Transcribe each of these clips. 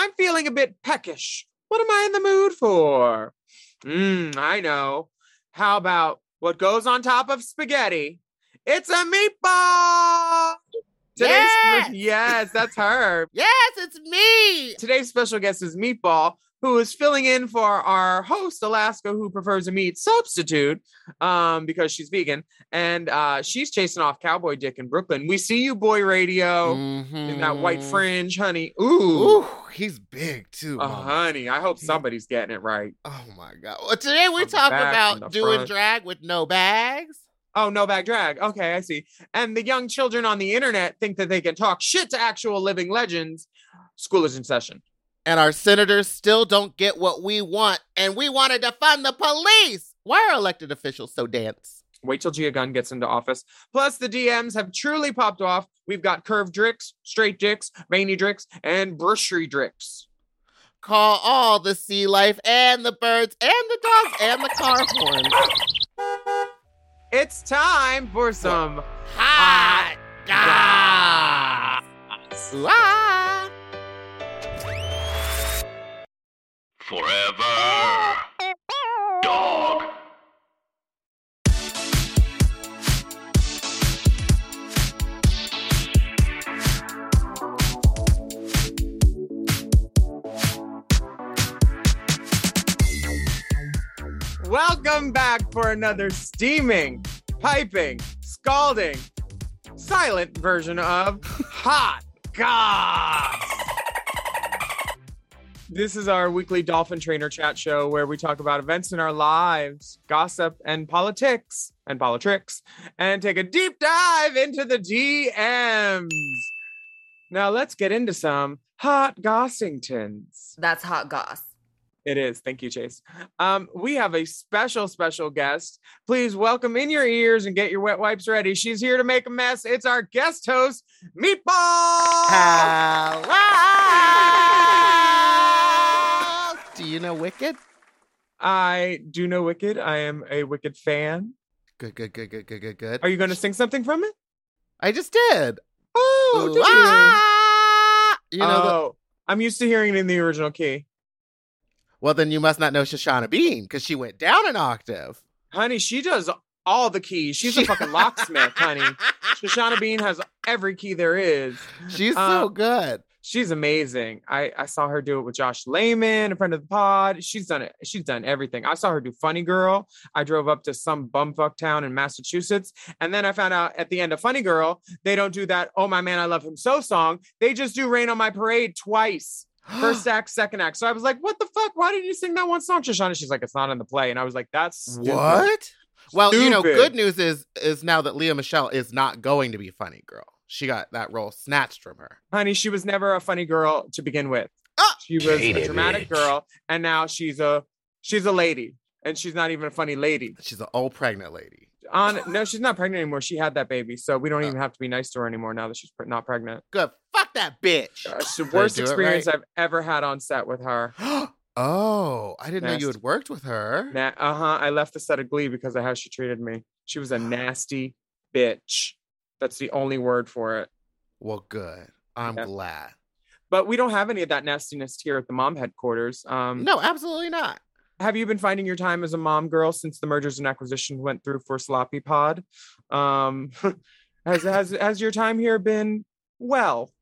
I'm feeling a bit peckish. What am I in the mood for? Mmm, I know. How about what goes on top of spaghetti? It's a meatball! Today's Yes! yes, that's her. Yes, it's me. Today's special guest is Meatball, who is filling in for our host, Alaska, who prefers a meat substitute um, because she's vegan. And uh, she's chasing off Cowboy Dick in Brooklyn. We see you, Boy Radio, in that white Mhm. fringe, honey. Ooh. Ooh, he's big too. Uh, honey, I hope somebody's getting it right. Oh my god. Well, today we talk about doing front. drag with no bags. Oh, no back drag. Okay, I see. And the young children on the internet think that they can talk shit to actual living legends. School is in session. And our senators still don't get what we want, and we want to defund the police. Why are elected officials so dense? Wait till Gia Gunn gets into office. Plus, the DMs have truly popped off. We've got curved dricks, straight dicks, veiny dricks, and brushery dricks. Call all the sea life and the birds and the dogs and the car horns. It's time for some Hot goss. Forever. Dog. Welcome back for another steaming, piping, scalding, silent version of Hot Goss. This is our weekly Dolphin Trainer chat show where we talk about events in our lives, gossip, and politics and politics, and take a deep dive into the DMs. Now let's get into some hot Gossingtons. That's hot goss. It is. Thank you, Chase. Um, we have a special, special guest. Please welcome in your ears and get your wet wipes ready. She's here to make a mess. It's our guest host, Meatball. Hello. Do you know Wicked? I do know Wicked. I am a Wicked fan. Good, good, good, good, good, good, good. Are you going to sing something from it? I just did. Oh, Ooh, did you? ah! You know, the- oh, I'm used to hearing it in the original key. well, then you must not know Shoshana Bean because she went down an octave. Honey, she does all the keys. She's a fucking locksmith, honey. Shoshana Bean has every key there is. She's so good. She's amazing. I, I saw her do it with Josh Lamon, a friend of the pod. She's done it. She's done everything. I saw her do Funny Girl. I drove up to some bumfuck town in Massachusetts. And then I found out at the end of Funny Girl, they don't do that, oh my man, I love him so song. They just do Rain on My Parade twice. First act, second act. So I was like, what the fuck? Why didn't you sing that one song, Shoshana? She's like, it's not in the play. And I was like, that's stupid. What? Well, you know, good news is is now that Lea Michele is not going to be funny girl. She got that role snatched from her. Honey, she was never a funny girl to begin with. Ah! She was a dramatic it. girl, and now she's a she's a lady, and she's not even a funny lady. She's an old pregnant lady. On no, she's not pregnant anymore. She had that baby, so we don't Oh. even have to be nice to her anymore now that she's pre- not pregnant. Good. Fuck that bitch. Uh, It's the worst experience right? I've ever had on set with her. oh, I didn't know you had worked with her. Na- uh huh. I left the set of Glee because of how she treated me. She was a nasty bitch. That's the only word for it. Well, good. I'm Yeah. glad. But we don't have any of that nastiness here at the mom headquarters. Um, No, absolutely not. have you been finding your time as a mom girl since the mergers and acquisition went through for Sloppy Pod? Um, has has has your time here been well?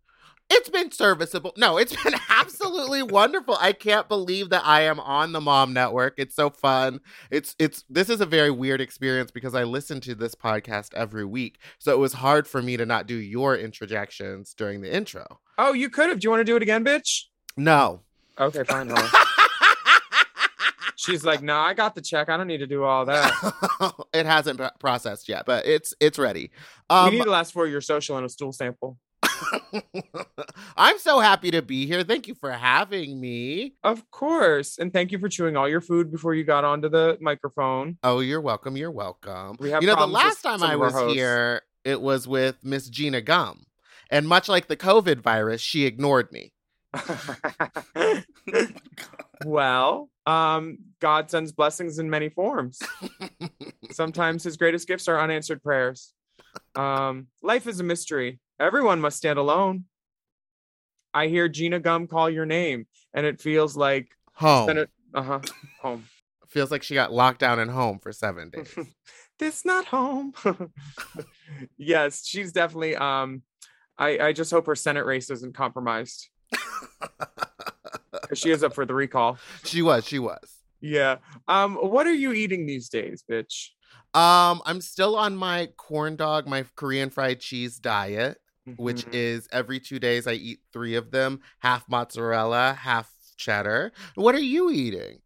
It's been serviceable. No, it's been absolutely wonderful. I can't believe that I am on the Mom Network. It's so fun. It's it's this is a very weird experience because I listen to this podcast every week. So it was hard for me to not do your interjections during the intro. Oh, you could have. Do you want to do it again, bitch? No. Okay, fine. She's like, no, I got the check. I don't need to do all that. it hasn't pro- processed yet, but it's it's ready. we Um need the last four of your social and a stool sample. I'm so happy to be here. Thank you for having me. Of course. And thank you for chewing all your food before you got onto the microphone. Oh, you're welcome. You're welcome. We have you know, the last time I was hosts. here, it was with Miss Gia Gunn. And much like the COVID virus, she ignored me. well, um, God sends blessings in many forms. Sometimes his greatest gifts are unanswered prayers. Um, life is a mystery. Everyone must stand alone. I hear Gia Gunn call your name, and it feels like Home. Senate- uh-huh. Home. Feels like she got locked down in home for seven days. this not home. yes, she's definitely um I, I just hope her Senate race isn't compromised. she is up for the recall. she was. She was. Yeah. Um, what are you eating these days, bitch? Um, I'm still on my corn dog, my Korean fried cheese diet, which Mhm. is every two days I eat three of them, half mozzarella, half cheddar. What are you eating?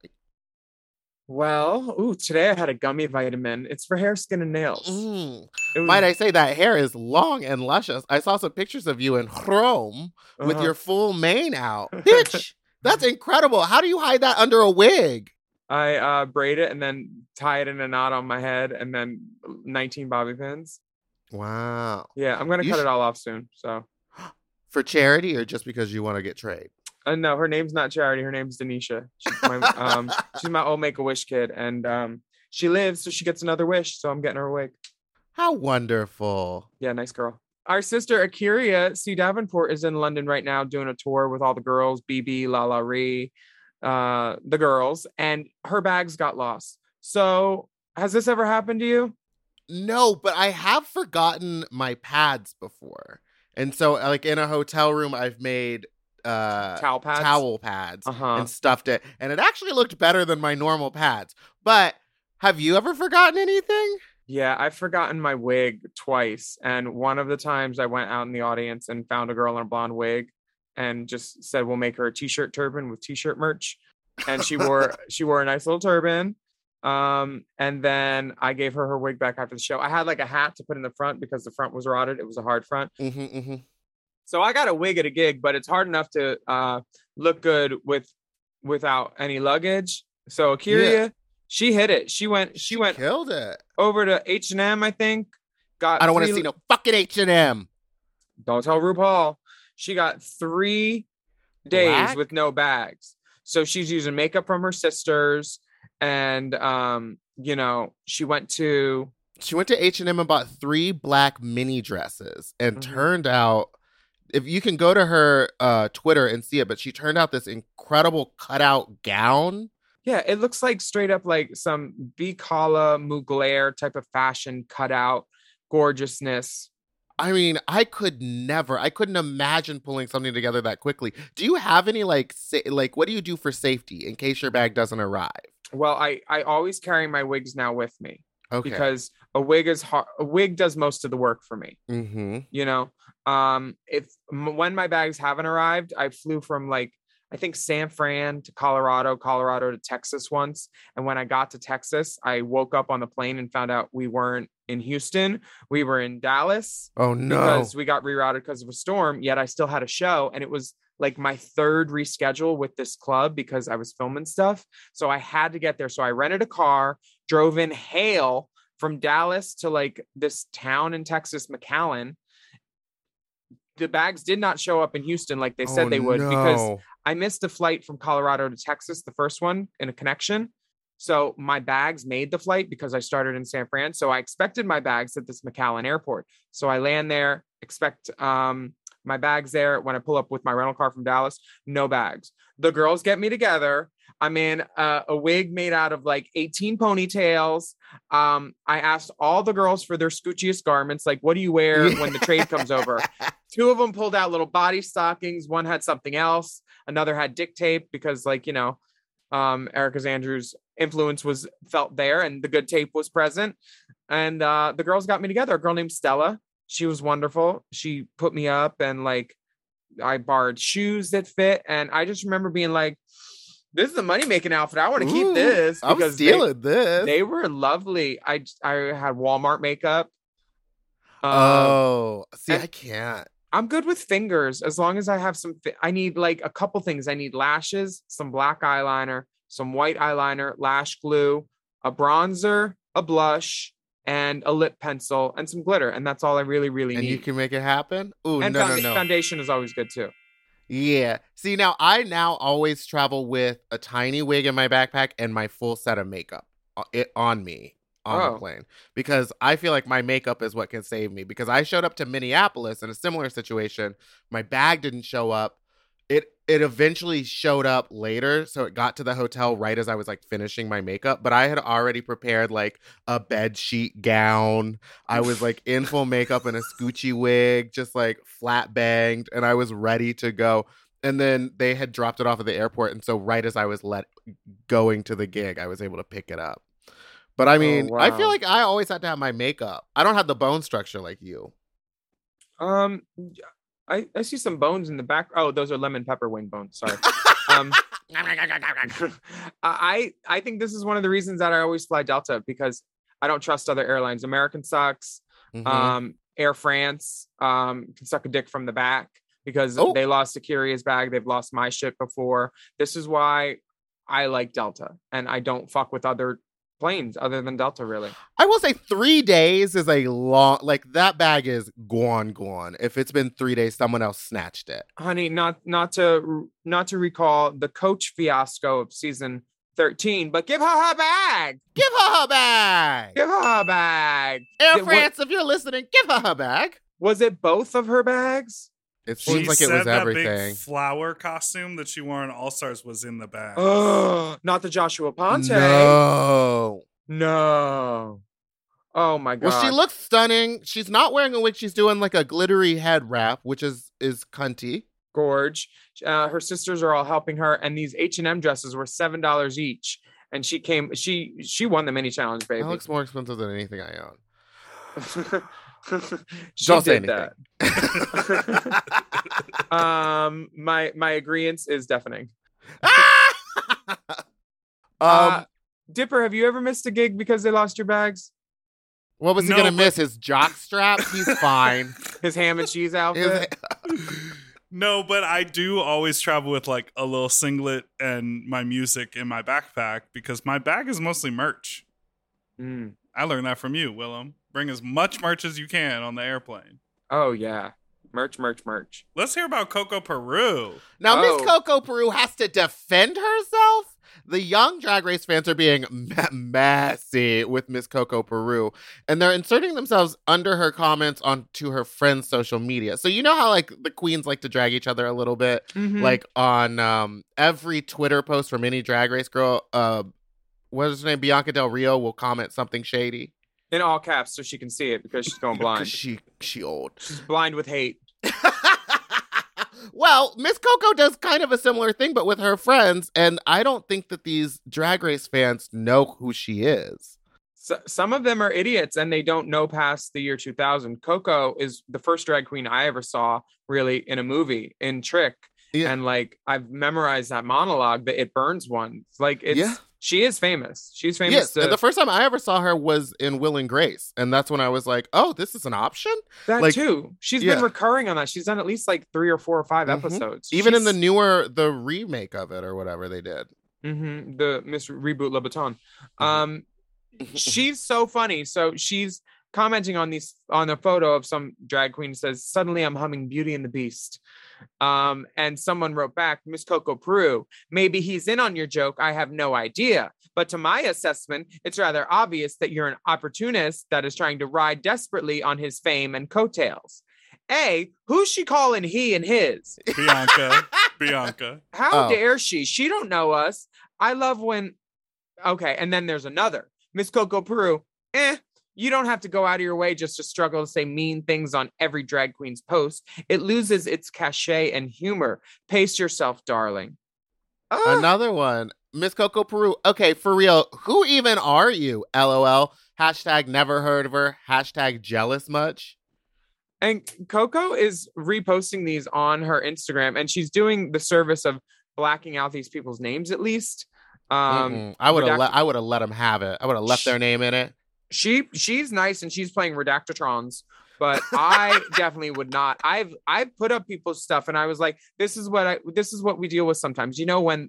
well, ooh, today I had a gummy vitamin. It's for hair, skin, and nails. Mm. Was- Might I say that hair is long and luscious? I saw some pictures of you in chrome with uh-huh. your full mane out. Bitch, that's incredible. How do you hide that under a wig? I uh braid it and then tie it in a knot on my head and then 19 bobby pins. Wow. Yeah, I'm gonna You cut sh- it all off soon. So For charity or just because you want to get trade? Uh, no, her name's not Charity. Her name's Denisha. She's my um, she's my old Make a Wish kid, and um, she lives, so she gets another wish. So I'm getting her a wig. How wonderful. Yeah, nice girl. Our sister Akeria C Davenport is in London right now doing a tour with all the girls, BB, La Ree, uh, the girls, and her bags got lost. So has this ever happened to you? No, but I have forgotten my pads before. And so like in a hotel room I've made uh Towel pads. towel pads Uh-huh. and stuffed it and it actually looked better than my normal pads. But have you ever forgotten anything? Yeah, I've forgotten my wig twice. And one of the times I went out in the audience and found a girl in a blonde wig and just said, We'll make her a t-shirt turban with t-shirt merch. And she wore she wore a nice little turban. Um, and then I gave her her wig back after the show. I had like a hat to put in the front because the front was rotted. It was a hard front. Mm-hmm, mm-hmm. So I got a wig at a gig, but it's hard enough to uh look good with without any luggage. So Akeria, she hit it. She went she went killed it. over to H and M, I think. Got I don't want to see no fucking H&M. Don't tell RuPaul. She got three days Black? with no bags. So she's using makeup from her sisters, and um, you know, she went to She went to H&M and bought three black mini dresses and Mhm. turned out if you can go to her uh Twitter and see it, but she turned out this incredible cutout gown. yeah, it looks like straight up like some Bicala Mugler type of fashion cutout gorgeousness. I mean, I could never, I couldn't imagine pulling something together that quickly. Do you have any like, sa- like, what do you do for safety in case your bag doesn't arrive? Well, I I always carry my wigs now with me Okay. because a wig is hard. A wig does most of the work for me. mm-hmm. you know um if m- when my bags haven't arrived i flew from like i think san fran to colorado colorado to texas once and when i got to texas i woke up on the plane and found out we weren't in houston we were in dallas Oh no. because we got rerouted because of a storm yet i still had a show and it was like my third reschedule with this club because i was filming stuff so i had to get there so i rented a car drove in hail from dallas to like this town in texas mcallen the bags did not show up in houston like they said Oh, they would because. I missed a flight from Colorado to Texas, the first one in a connection. So my bags made the flight because I started in San Fran. So I expected my bags at this McAllen airport. So I land there, expect um, My bag's there. When I pull up with my rental car from Dallas, no bags. The girls get me together. I'm in uh, a wig made out of like 18 ponytails. Um, I asked all the girls for their scoochiest garments. Like, what do you wear when the trade comes over? Two of them pulled out little body stockings. One had something else. Another had dick tape because, like, you know, um, Erica Andrews' influence was felt there and the good tape was present. And uh, the girls got me together. A girl named Stella. She was wonderful. She put me up and like I borrowed shoes that fit. And I just remember being like, this is a money making outfit. I want to keep this I'm because they- this. they were lovely. I I had Walmart makeup. Um, oh, see, I can't. I'm good with fingers as long as I have some. Fi- I need like a couple things. I need lashes, some black eyeliner, some white eyeliner, lash glue, a bronzer, a blush, and a lip pencil and some glitter. And that's all I really, really And need. And you can make it happen. Ooh, and no, no, no. foundation is always good too. Yeah. See, now I now always travel with a tiny wig in my backpack and my full set of makeup uh, it on me on Oh. the plane because I feel like my makeup is what can save me. Because I showed up to Minneapolis in a similar situation, my bag didn't show up. It eventually showed up later, so it got to the hotel right as I was like finishing my makeup. But I had already prepared like a bed sheet gown. I was like in full makeup and a Scoochie wig, just like flat banged, and I was ready to go. And then they had dropped it off at the airport, and so right as I was let going to the gig, I was able to pick it up. But I mean, I feel like I always had to have my makeup. I don't have the bone structure like you. Um, I I see some bones in the back. Oh, those are lemon pepper wing bones. Sorry. um, I I think this is one of the reasons that I always fly Delta because I don't trust other airlines. American sucks. Mhm. Um, Air France um, can suck a dick from the back because Oh. they lost Akeria's bag. They've lost my shit before. This is why I like Delta and I don't fuck with other planes other than Delta. Really, I will say three days is a long like that bag is gone gone. If it's been three days, someone else snatched it. honey. Not not to not to recall the coach fiasco of season thirteen, but give her her bag. Give her her bag. Give her her bag. Air Did- what- France, if you're listening, give her her bag. Was it both of her bags? It She seems like it was that everything. big flower costume that she wore in All Stars was in the bag. Oh, not the Joshua Ponte. No. No. Oh my god. Well, she looks stunning. She's not wearing a wig. She's doing like a glittery head wrap, which is is cunty. gorge. Uh, her sisters are all helping her, and these H and M dresses were seven dollars each. And she came. She she won the mini challenge, baby. That looks more expensive than anything I own. she Don't say anything. that. um, my my agreement is deafening. um, Uh, Dipper, have you ever missed a gig because they lost your bags? what was he no, gonna but- miss? His jock strap? He's fine. His ham and cheese outfit. No, but I do always travel with like a little singlet and my music in my backpack because my bag is mostly merch. Mm. I learned that from you, Willam. Bring as much merch as you can on the airplane. Oh yeah, merch, merch, merch. Let's hear about Coco Peru. Now, Miss Oh. Coco Peru has to defend herself. The young Drag Race fans are being ma- messy with Miss Coco Peru, and they're inserting themselves under her comments onto her friends' social media. So you know how like the queens like to drag each other a little bit, Mhm. like on um every Twitter post from any Drag Race girl. Uh, what is her name? Bianca Del Rio will comment something shady. In all caps, so she can see it because she's going blind. She she old. She's blind with hate. well, Miss Coco does kind of a similar thing, but with her friends, and I don't think that these Drag Race fans know who she is. So, some of them are idiots and they don't know past the year 2000. Coco is the first drag queen I ever saw really in a movie in Trick. Yeah. And like I've memorized that monologue, the It Burns one. Like it's Yeah. She is famous. She's famous. yes, to, and the first time I ever saw her was in Will and Grace, and that's when I was like, "Oh, this is an option." that like- too. She's yeah. been recurring on that. She's done at least like three or four or 5 Mhm. episodes. Even in the newer, the remake of it or whatever they did. Mhm, the Miss Reboot Louboutin. Um, she's so funny. So she's commenting on these on a photo of some drag queen says, "Suddenly I'm humming Beauty and the Beast." Um, and someone wrote back, Miss Coco Peru, maybe he's in on your joke. I have no idea. But to my assessment, it's rather obvious that you're an opportunist that is trying to ride desperately on his fame and coattails. A, who's she calling he and his? Bianca. Bianca. How Oh. dare she? She don't know us. I love when okay, and then there's another. Miss Coco Peru. Eh, you don't have to go out of your way just to struggle to say mean things on every drag queen's post. It loses its cachet and humor. Pace yourself, darling. Ah, Another one. Miss Coco Peru. Okay, for real. Who even are you? LOL. Hashtag never heard of her. Hashtag jealous much. And Coco is reposting these on her Instagram, and she's doing the service of blacking out these people's names at least. Um, Mm-mm. I would have let I would have let them have it. I would have left their name in it. She she's nice and she's playing redactatrons but i definitely would not i've i've put up people's stuff and i was like this is what i this is what we deal with sometimes you know when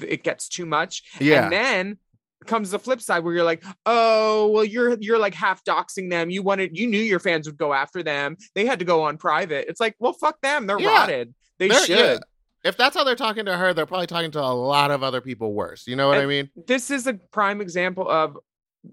it gets too much Yeah. and then comes the flip side where you're like oh well you're you're like half doxing them you wanted you knew your fans would go after them they had to go on private it's like well fuck them they're Yeah. rotted they They're- should yeah. If that's how they're talking to her, they're probably talking to a lot of other people worse. You know what I mean? this is a prime example of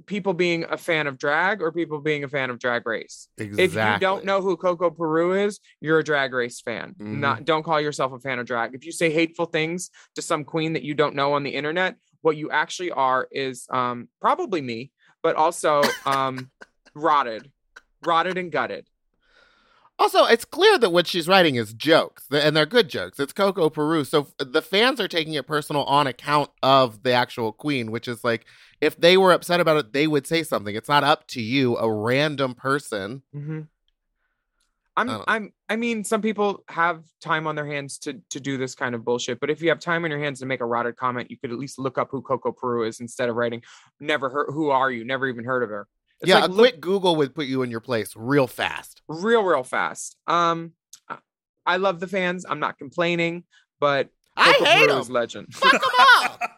people being a fan of drag or people being a fan of drag race Exactly. If you don't know who Coco Peru is, you're a drag race fan. Mhm. Not don't call yourself a fan of drag. If you say hateful things to some queen that you don't know on the internet, what you actually are is um probably me, but also um rotted. Rotted and gutted. Also, it's clear that what she's writing is jokes, and they're good jokes. It's Coco Peru. So the fans are taking it personal on account of the actual queen, which is like, if they were upset about it, they would say something. It's not up to you, a random person. Mm-hmm. I'm I I'm I mean some people have time on their hands to to do this kind of bullshit, but if you have time on your hands to make a rotted comment, you could at least look up who Coco Peru is instead of writing never heard who are you? Never even heard of her. It's yeah, like, a look- quick Google would put you in your place real fast. real real fast um I- love the fans i'm not complaining but I Coco hate them. legend Fuck them all.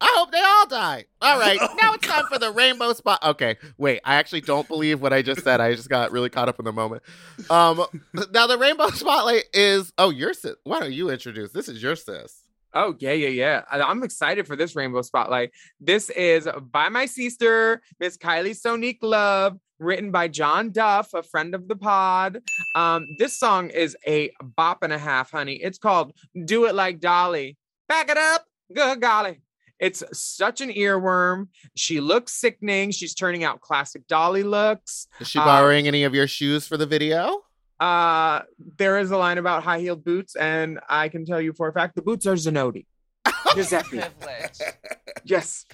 I hope they all die. All right, now it's time for the rainbow spot. Okay, wait. I actually don't believe what I just said. I just got really caught up in the moment. Um, now the rainbow spotlight is. Oh, your sis. Why don't you introduce? This is your sis. Oh yeah yeah yeah i'm excited for this rainbow spotlight this is by my sister miss kylie sonique love written by john duff a friend of the pod um this song is a bop and a half honey it's called do it like dolly back it up good golly it's such an earworm. She looks sickening. She's turning out classic Dolly looks. Is she Um, borrowing any of your shoes for the video? Uh, there is a line about high heeled boots, and I can tell you for a fact the boots are Zanotti. Giuseppe. yes,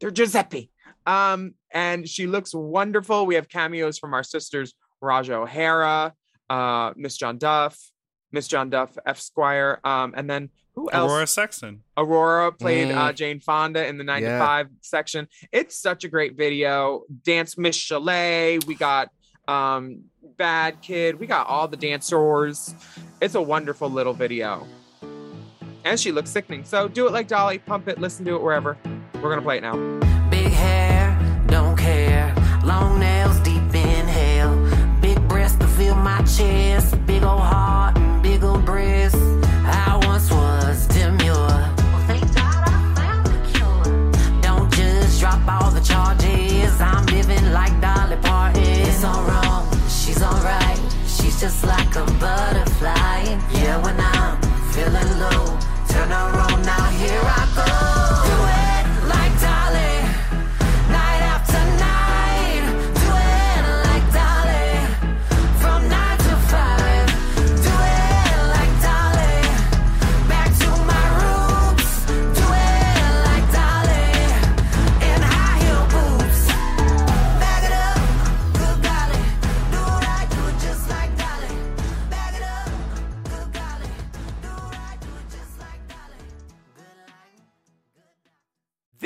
they're Giuseppe. Um, and she looks wonderful. We have cameos from our sisters Raja O'Hara, uh, Miss John Duff, Miss John Duff, F Squire, um, and then who else? Aurora Sexton. Aurora played uh, Mm. Jane Fonda in the 9 Yeah. to 5 section. It's such a great video. Dance Miss Chalet. We got um Bad Kid. We got all the dancers. It's a wonderful little video. And she looks sickening. So do it like Dolly, pump it, listen to it wherever. We're gonna play it now. Big hair, don't care. Long nails, deep inhale. Big breasts to fill my chest. Big old heart and big old breasts. I once was demure. Well, thank God I found the cure. Don't just drop all the charges. I'm living like Dolly Parton. It's all wrong, she's alright. She's just like a butterfly. Yeah, when I'm feeling low, turn on. Now here I go.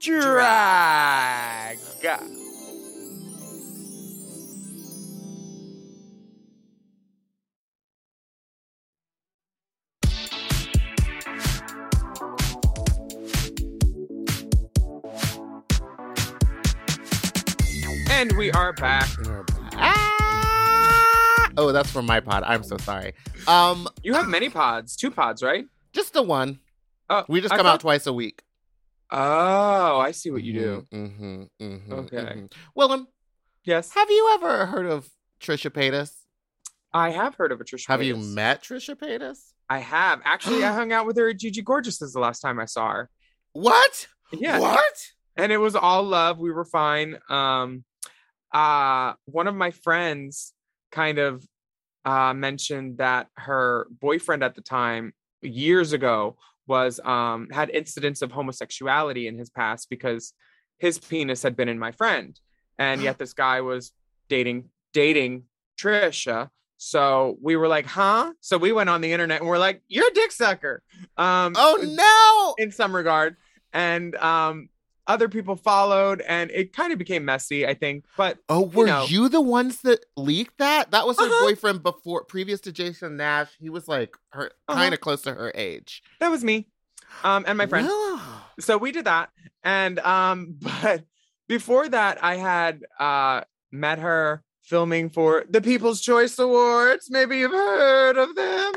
drag. And we are back. Ah! Oh, that's from my pod. I'm so sorry. Um, You have many pods, two pods, right? just the one. Oh, We just I come out thought- twice a week. Oh, I see what you do. Mm-hmm, mm-hmm, Okay. mhm. Willam, Yes, have you ever heard of Trisha Paytas? I have heard of a Trisha. Have you met Trisha Paytas? I have actually. I hung out with her at Gigi Gorgeous the last time I saw her. What? Yeah, What? and it was all love. We were fine. Um, uh, one of my friends kind of uh mentioned that her boyfriend at the time, years ago, was um had incidents of homosexuality in his past because his penis had been in my friend, and yet this guy was dating dating Trisha. So we were like, huh? So we went on the internet and we're like, you're a dick sucker. Um, Oh no! in some regard and um other people followed and it kind of became messy i think but Oh, were know. you the ones that leaked that? That was her Uh-huh. boyfriend before, previous to Jason Nash. He was like her, Uh-huh. kind of close to her age. that was me um and my friend so we did that and um but before that i had uh met her filming for the people's choice awards maybe you've heard of them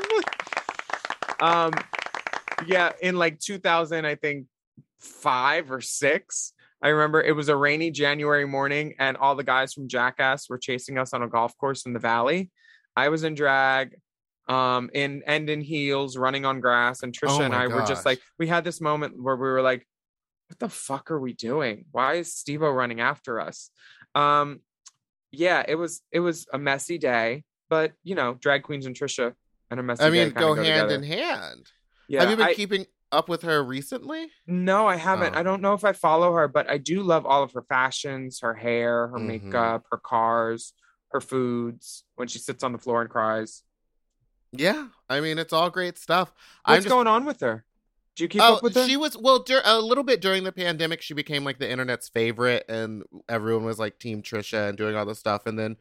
um yeah in like 2000 i think five or six. I remember it was a rainy january morning and all the guys from jackass were chasing us on a golf course in the valley. I was in drag um in and in heels running on grass and trisha Oh and i were just like we had this moment where we were like what the fuck are we doing? Why is Steve-O running after us? Um yeah it was it was a messy day but you know drag queens and trisha and a messy I mean, go, go hand together. in hand. yeah Have you been I- keeping up with her recently? no, I haven't. Oh. I don't know if I follow her, but I do love all of her fashions, her hair, her Mhm. makeup, her cars, her foods when she sits on the floor and cries. Yeah, I mean, it's all great stuff. What's just going on with her? Do you keep oh, up with her? she was well dur- a little bit during the pandemic. She became like the internet's favorite, and everyone was like Team Trisha and doing all this stuff. And then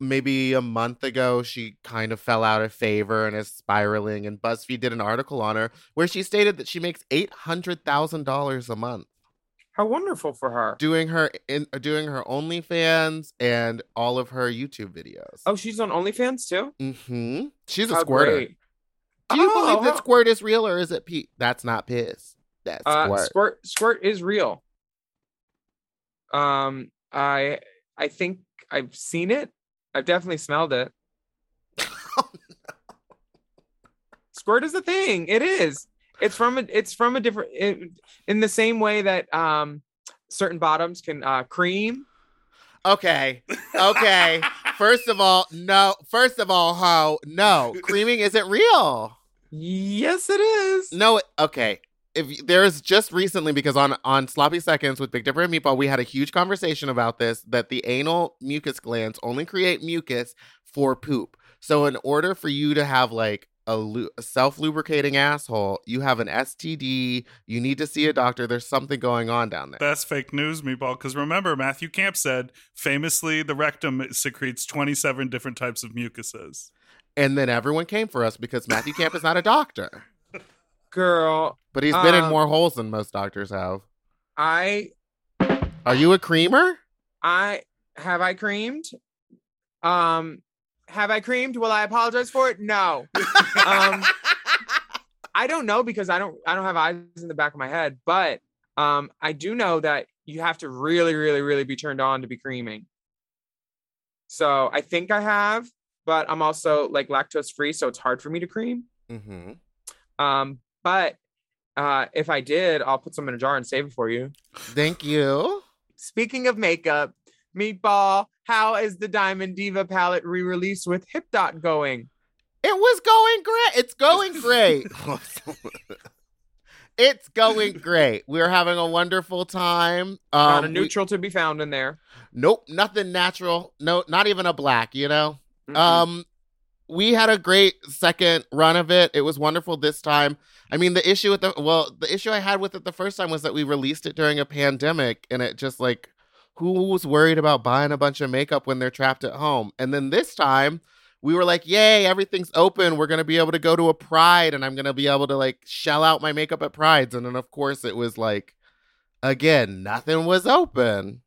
maybe a month ago, she kind of fell out of favor and is spiraling. And BuzzFeed did an article on her where she stated that she makes eight hundred thousand dollars a month. How wonderful for her. doing her in doing her OnlyFans and all of her YouTube videos. Oh, she's on OnlyFans too. Mm-hmm. She's a How squirter. great. Do you Oh, believe that squirt is real or is it Pete? That's not piss. That's Uh, squirt. squirt squirt is real. Um, I I think I've seen it. I've definitely smelled it. Squirt is a thing. It is. It's from a. It's from a different. It, in the same way that um, certain bottoms can uh, cream. Okay. Okay. First of all, no. First of all, ho, no. Creaming isn't real. Yes, it is. No, it- okay. If there's just recently because on on sloppy seconds with Big Dipper and Meatball, we had a huge conversation about this that the anal mucus glands only create mucus for poop. So in order for you to have like a, lu- a self lubricating asshole, you have an STD. You need to see a doctor. There's something going on down there. That's fake news, meatball. Because remember, Matthew Camp said famously the rectum secretes 27 different types of mucuses. And then everyone came for us because Matthew Camp is not a doctor, Girl, but he's been in Um, more holes than most doctors have. I Are you a creamer? I have I creamed. Um, have I creamed? Will I apologize for it? No. Um, I don't know because I don't I don't have eyes in the back of my head, but um, I do know that you have to really, really, really be turned on to be creaming. So I think I have, but I'm also like lactose free, so it's hard for me to cream. mm-hmm. Um, but uh, if I did, I'll put some in a jar and save it for you. Thank you. Speaking of makeup, Meatball, how is the Diamond Diva palette re-release with Hip Dot going? It was going great. It's going great. it's going great. We're having a wonderful time. Not Um, a we- neutral to be found in there. nope, nothing natural. No, not even a black. You know. Mm-mm. Um, we had a great second run of it. It was wonderful this time. I mean, the issue with the well, the issue I had with it the first time was that we released it during a pandemic, and it just like, who was worried about buying a bunch of makeup when they're trapped at home? And then this time, we were like, yay, everything's open. We're gonna be able to go to a pride, and I'm gonna be able to like shell out my makeup at prides. And then of course, it was like, again, nothing was open.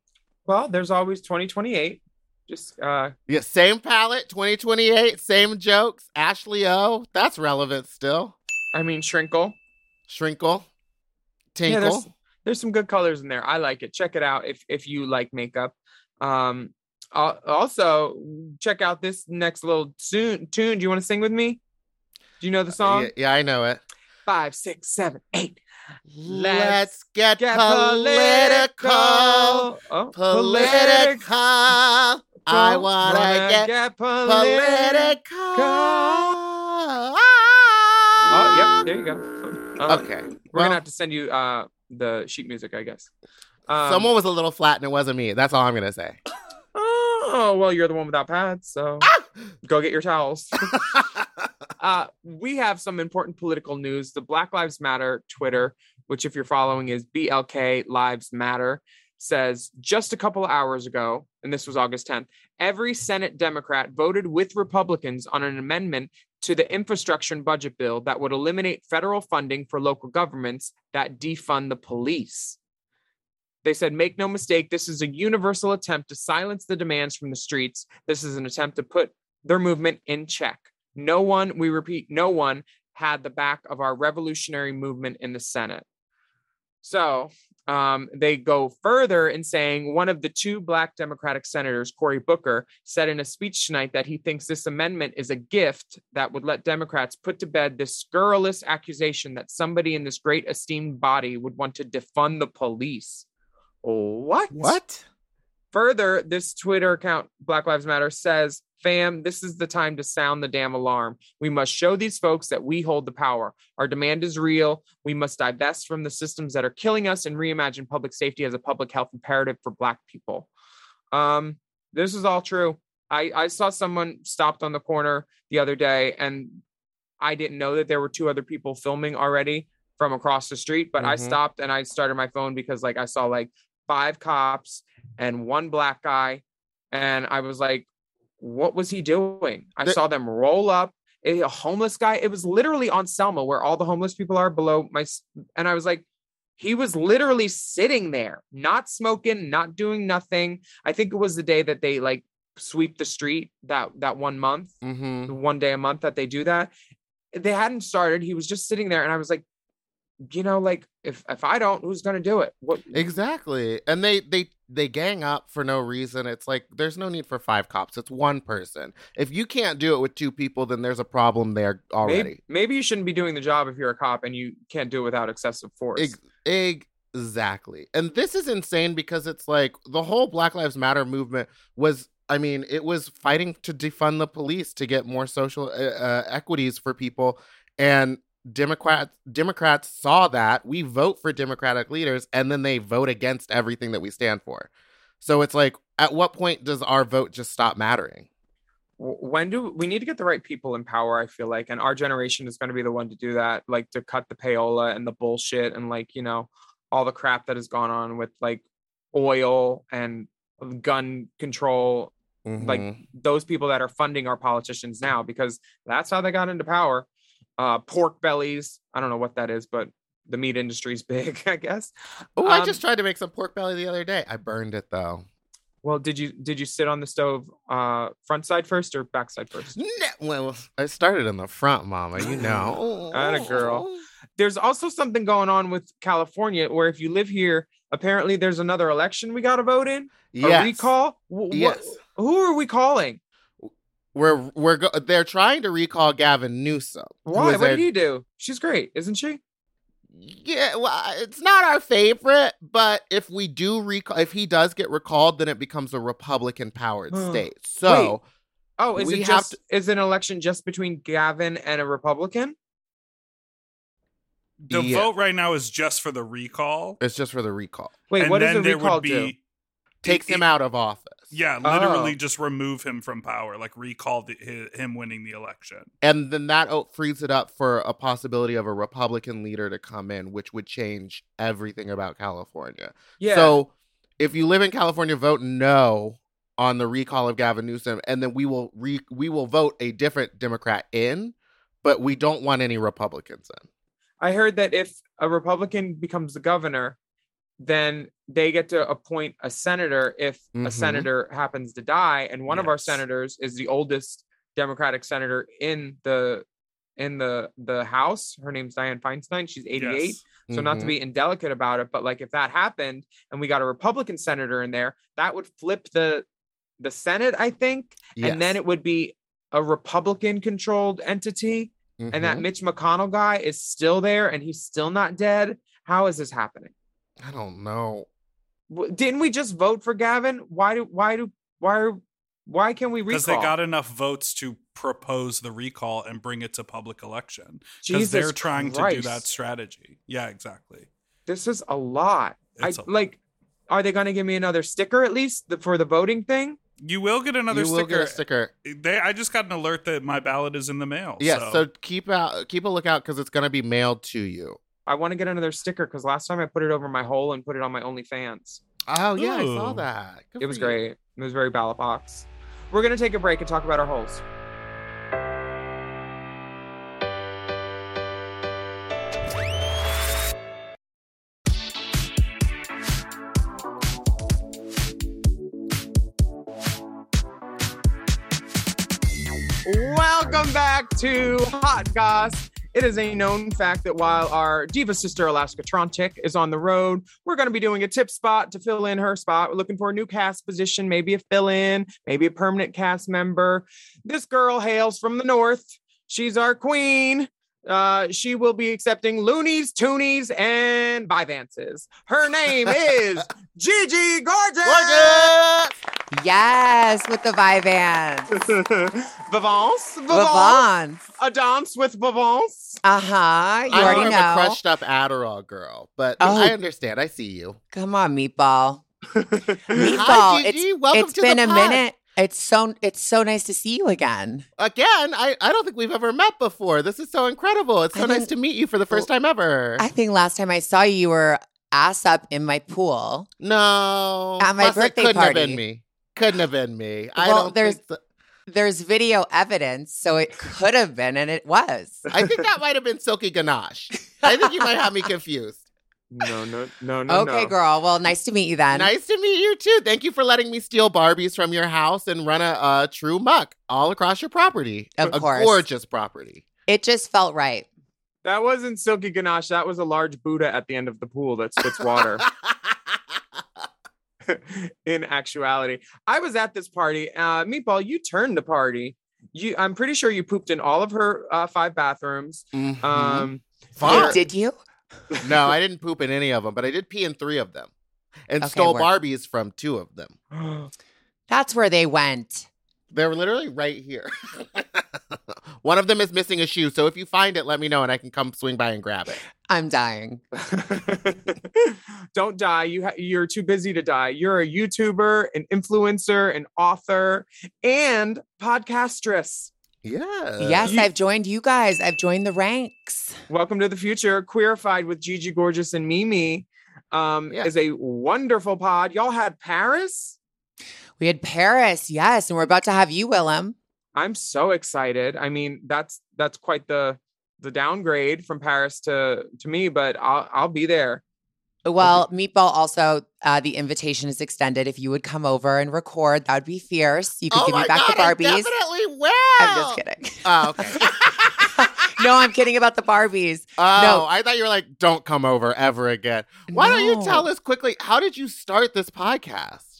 well, there's always 2028. Just uh Yeah, same palette, 2028, same jokes. Ashley O, that's relevant still. I mean Shrinkle. Shrinkle, Yeah, there's there's some good colors in there. I like it. Check it out if if you like makeup. Um al- also check out this next little tune tune. Do you want to sing with me? Do you know the song? yeah, yeah, I know it. Five, six, seven, eight. Let's, get, Get political. Oh, Political. I wanna, get, get political. Oh, yep, there you go. Uh, Okay. We're well, gonna have to send you uh the sheet music, I guess. Um, someone was a little flat and it wasn't me. That's all I'm gonna say. Oh well, you're the one without pads, so go get your towels. uh, we have some important political news. The Black Lives Matter Twitter, which if you're following is BLK Lives Matter, says just a couple hours ago, and this was August 10th, every Senate Democrat voted with Republicans on an amendment to the infrastructure and budget bill that would eliminate federal funding for local governments that defund the police. They said, make no mistake, this is a universal attempt to silence the demands from the streets. This is an attempt to put their movement in check. No one, we repeat, no one had the back of our revolutionary movement in the Senate. So um, they go further in saying one of the two Black Democratic senators, Cory Booker, said in a speech tonight that he thinks this amendment is a gift that would let Democrats put to bed this scurrilous accusation that somebody in this great esteemed body would want to defund the police. What? what? Further, this Twitter account, Black Lives Matter, says, fam, this is the time to sound the damn alarm. We must show these folks that we hold the power. Our demand is real. We must divest from the systems that are killing us and reimagine public safety as a public health imperative for Black people. Um, this is all true. I, I saw someone stopped on the corner the other day, and I didn't know that there were two other people filming already from across the street, but I Mhm. stopped and I started my phone because like I saw like five cops and one black guy. And I was like, what was he doing? I saw them roll up a homeless guy. It was literally on Selma where all the homeless people are below my, and I was like, he was literally sitting there, not smoking, not doing nothing. I think it was the day that they like sweep the street that that one month, Mm-hmm. one day a month that they do that. They hadn't started. He was just sitting there, and I was like, you know, like if if I don't, who's gonna do it? What? Exactly. And they they they gang up for no reason. It's like there's no need for five cops. It's one person. If you can't do it with two people, then there's a problem there already. Maybe, maybe you shouldn't be doing the job if you're a cop and you can't do it without excessive force. Ex- exactly. And this is insane because it's like the whole Black Lives Matter movement was I mean, it was fighting to defund the police to get more social uh, uh, equities for people and Democrats Democrats saw that. We vote for democratic leaders and then they vote against everything that we stand for. So it's like at what point does our vote just stop mattering? When do we need to get the right people in power i feel like and our generation is going to be the one to do that like to cut the payola and the bullshit and like you know all the crap that has gone on with like oil and gun control like Mhm. those people that are funding our politicians now because that's how they got into power uh pork bellies i don't know what that is but the meat industry's big i guess Oh, I Um, just tried to make some pork belly the other day. I burned it though. well did you did you sit on the stove uh front side first or back side first Ne- Well, I started in the front, mama. You know. Atta girl. there's also something going on with California where if you live here, apparently there's another election we got to vote in. A Yes. recall. Wh- wh- Yes. Who are we calling? We're we're go- they're trying to recall Gavin Newsom. Why? What their- did he do? She's great, isn't she? Yeah, well, it's not our favorite, but if we do recall, if he does get recalled, then it becomes a Republican powered state. So Oh, is it have just is an election just between Gavin and a Republican? The Yeah. vote right now is just for the recall. it's just for the recall. Wait, and what does then the recall be, do? Takes it- him out of office. Yeah, literally Oh. just remove him from power, like recall the, hi- him winning the election. And then that o- frees it up for a possibility of a Republican leader to come in, which would change everything about California. Yeah. So if you live in California, vote no on the recall of Gavin Newsom, and then we will re- we will vote a different Democrat in, but we don't want any Republicans in. I heard that if a Republican becomes the governor, then they get to appoint a senator if Mhm. a senator happens to die. And one of our senators is the oldest Democratic senator in the in the the House. Her name's Diane Feinstein. She's 88. Yes. So not to Mhm. be indelicate about it, but like if that happened and we got a Republican senator in there, that would flip the the Senate, I think, and then it would be a Republican controlled entity and that Mhm. Mitch McConnell guy is still there and he's still not dead. How is this happening? I don't know. Didn't we just vote for Gavin? Why do why do why are why can we recall? Because they got enough votes to propose the recall and bring it to public election. Because they're trying to do that strategy. Yeah, exactly. This is a lot. It's I a lot. like. Are they going to give me another sticker at least for the voting thing? You will get another you will sticker. get a sticker. Eh, they, I just got an alert that my ballot is in the mail. Yes, so, so keep out keep a lookout because it's gonna be mailed to you. I want to get another sticker because last time I put it over my hole and put it on my OnlyFans. Oh yeah, I saw that. Good It was you. great. It was very ballot box. We're gonna take a break and talk about our holes. Welcome back to Hot Goss. It is a known fact that while our diva sister Alaska Trontic is on the road, we're going to be doing a tip spot to fill in her spot. We're looking for a new cast position, maybe a fill in, maybe a permanent cast member. This girl hails from the north. She's our queen. Uh, she will be accepting loonies, toonies, and Vyvanses. Her name is Gigi Gorgeous. Gorgeous! Yes, with the Vyvanse. Vyvanse, Vyvanse, a dance with Vyvanse. Uh huh. You I'm already more of a know. crushed up Adderall girl, but Oh. I understand. I see you. Come on, Meatball. Meatball. Hi, Gigi. It's, Welcome it's to been the a pod. minute. It's so it's so nice to see you again. Again, I, I don't think we've ever met before. This is so incredible. It's so I nice to meet you for the first oh, time ever. I think last time I saw you, you were ass up in my pool. no. At my birthday couldn't have been me. Couldn't have been me. I Well, don't there's- think so. There's video evidence, so it could have been, and it was. I think that might have been Silky Ganache. I think you might have me confused. No, no, no, no. okay, no. girl. Well, nice to meet you then. Nice to meet you too. Thank you for letting me steal Barbies from your house and run a, a true muck all across your property. Of a course. gorgeous property. It just felt right. That wasn't Silky Ganache. That was a large Buddha at the end of the pool that spits water. in actuality, I was at this party. Uh, Meatball, you turned the party. You, I'm pretty sure you pooped in all of her uh, five bathrooms. Mhm. Um, Fun. Did you? no, I didn't poop in any of them, but I did pee in three of them, and Okay, stole work. Barbies from two of them. That's where they went. They're literally right here. One of them is missing a shoe, so if you find it, let me know, and I can come swing by and grab it. I'm dying. Don't die. You ha- you're too busy to die. You're a YouTuber, an influencer, an author, and podcastress. Yeah. yes, you- I've joined you guys. I've joined the ranks. Welcome to the future. Queerified with Gigi Gorgeous and Mimi um, Yeah. is a wonderful pod. Y'all had Paris. We had Paris, yes, and we're about to have you, Willam. I'm so excited. I mean, that's that's quite the the downgrade from Paris to to me, but I'll I'll be there. Well, Meatball also, uh, the invitation is extended. If you would come over and record, that would be fierce. You could oh give me back God, the I Barbies. definitely will. I'm just kidding. Oh, okay. no, I'm kidding about the Barbies. Oh, No. I thought you were like, don't come over ever again. Why don't you tell us quickly, how did you start this podcast?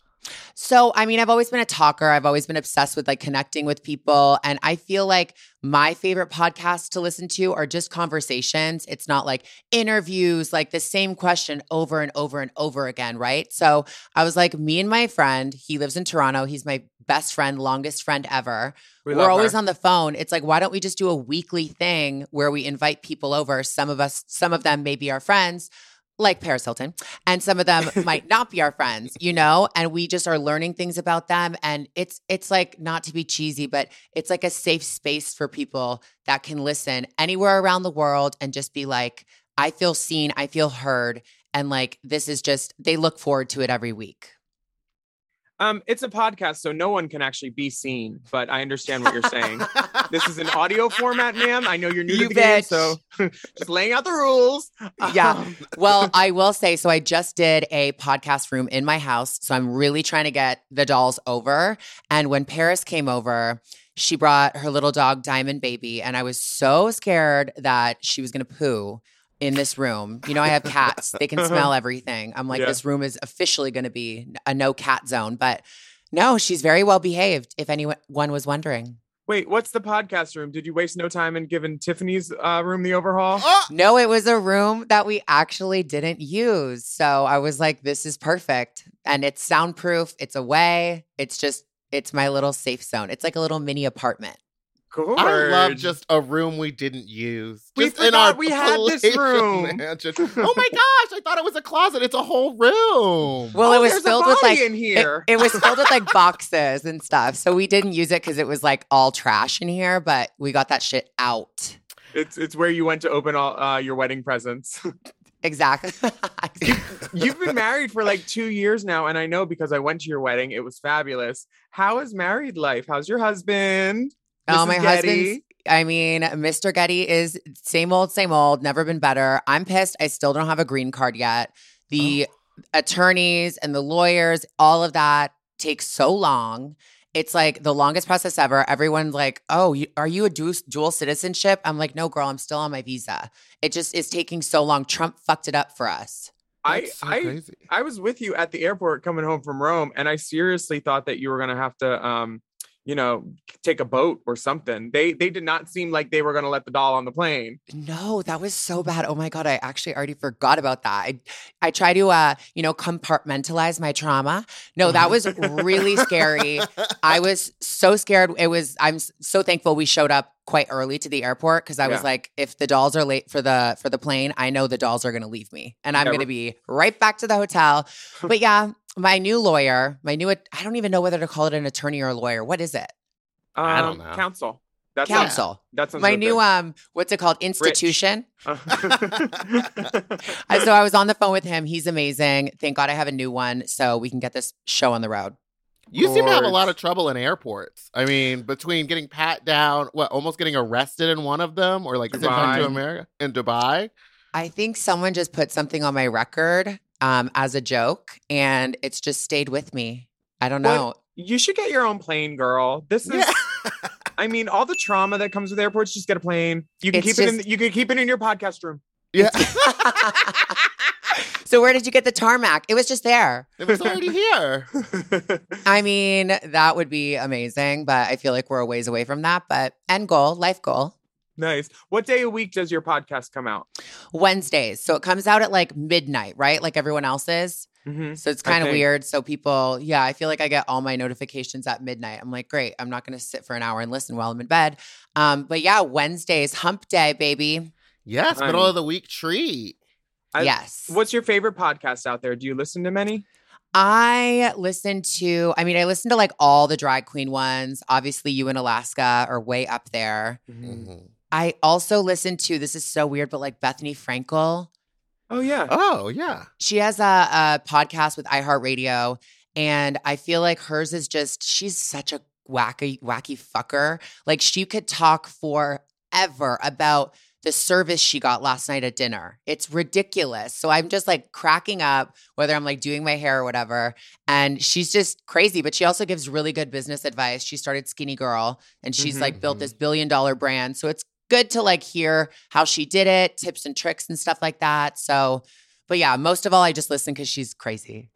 So, I mean, I've always been a talker. I've always been obsessed with like connecting with people. And I feel like my favorite podcasts to listen to are just conversations. It's not like interviews, like the same question over and over and over again, right? So I was like, me and my friend, he lives in Toronto. He's my best friend, longest friend ever. We We're always her. on the phone. It's like, why don't we just do a weekly thing where we invite people over? Some of us, some of them may be our friends, like Paris Hilton, and some of them might not be our friends, you know, and we just are learning things about them. And it's it's like not to be cheesy, but it's like a safe space for people that can listen anywhere around the world and just be like, I feel seen, I feel heard. And like this is just they look forward to it every week. Um, it's a podcast, so no one can actually be seen, but I understand what you're saying. this is an audio format, ma'am. I know you're new You to the game, so just laying out the rules. Yeah. Um, Well, I will say, so I just did a podcast room in my house. So I'm really trying to get the dolls over. And when Paris came over, she brought her little dog, Diamond Baby. And I was so scared that she was going to poo in this room. You know, I have cats, they can smell everything. I'm like, Yeah. this room is officially going to be a no cat zone. But no, she's very well behaved, if anyone was wondering. wait, what's the podcast room? Did you waste no time in giving Tiffany's uh, room the overhaul? Oh, No, it was a room that we actually didn't use. So I was like, this is perfect. And it's soundproof, it's away. It's just, it's my little safe zone. It's like a little mini apartment. Cool. I love just a room we didn't use. We Just in forgot our we had this palatial room. mansion. oh my gosh, I thought it was a closet. It's a whole room. Well, Oh, it was there's a filled with like, in here. It, it was filled with like boxes and stuff. So we didn't use it because it was like all trash in here, but we got that shit out. It's it's where you went to open all uh, your wedding presents. Exactly. You've been married for like two years now, and I know because I went to your wedding. It was fabulous. How is married life? How's your husband? Oh, my Getty? husband's. I mean, Mr. Getty is same old, same old. Never been better. I'm pissed. I still don't have a green card yet. The attorneys and the lawyers, all of that takes so long. It's like the longest process ever. Everyone's like, "Oh, you, are you a dual, dual citizenship?" I'm like, "No, girl. I'm still on my visa. It just is taking so long. Trump fucked it up for us." I so I. I was with you at the airport coming home from Rome, and I seriously thought that you were gonna have to, um, you know, take a boat or something. They they did not seem like they were gonna let the doll on the plane. No, that was so bad. Oh my god, I actually already forgot about that. I I try to uh, you know, compartmentalize my trauma. No, that was really scary. I was so scared. It was I'm so thankful we showed up quite early to the airport because I was like if the dolls are late for the for the plane, I know the dolls are going to leave me and I'm Yeah, going to be right back to the hotel. But yeah, my new lawyer, my new I don't even know whether to call it an attorney or a lawyer. What is it? Um, I don't know. Council. That's Counsel. That sounds My real new um what's it called? Institution. Uh, Uh, so I was on the phone with him. He's amazing. Thank God I have a new one so we can get this show on the road. You seem to have a lot of trouble in airports. I mean, between getting pat down, what, almost getting arrested in one of them, or like sent back to America in Dubai. I think someone just put something on my record um, as a joke, and it's just stayed with me. I don't What? know. You should get your own plane, girl. This is. Yeah. I mean, all the trauma that comes with airports. Just get a plane. You can It's keep it in. just- You can keep it in your podcast room. Yeah. so where did you get the tarmac? It was just there. it was already here. I mean, that would be amazing, but I feel like we're a ways away from that. But end goal, life goal. Nice. What day a week does your podcast come out? Wednesdays. So it comes out at like midnight, right? Like everyone else's. Mm-hmm. So it's kind of think. weird. So people, yeah, I feel like I get all my notifications at midnight. I'm like, great. I'm not going to sit for an hour and listen while I'm in bed. Um, but yeah, Wednesdays, hump day, baby. Yes, I'm- middle of the week treat. I- yes. What's your favorite podcast out there? Do you listen to many? I listen to, I mean, I listen to like all the drag queen ones. Obviously, you in Alaska are way up there. Mhm. I also listen to, this is so weird, but like Bethenny Frankel. Oh yeah. Oh, yeah. She has a, a podcast with iHeartRadio, and I feel like hers is just, she's such a wacky, wacky fucker. Like she could talk forever about the service she got last night at dinner. It's ridiculous. So I'm just like cracking up, whether I'm like doing my hair or whatever. And she's just crazy, but she also gives really good business advice. She started Skinnygirl and she's Mhm. like built this billion dollar brand. So it's good to like hear how she did it, tips and tricks and stuff like that. So, but yeah, most of all, I just listen because she's crazy.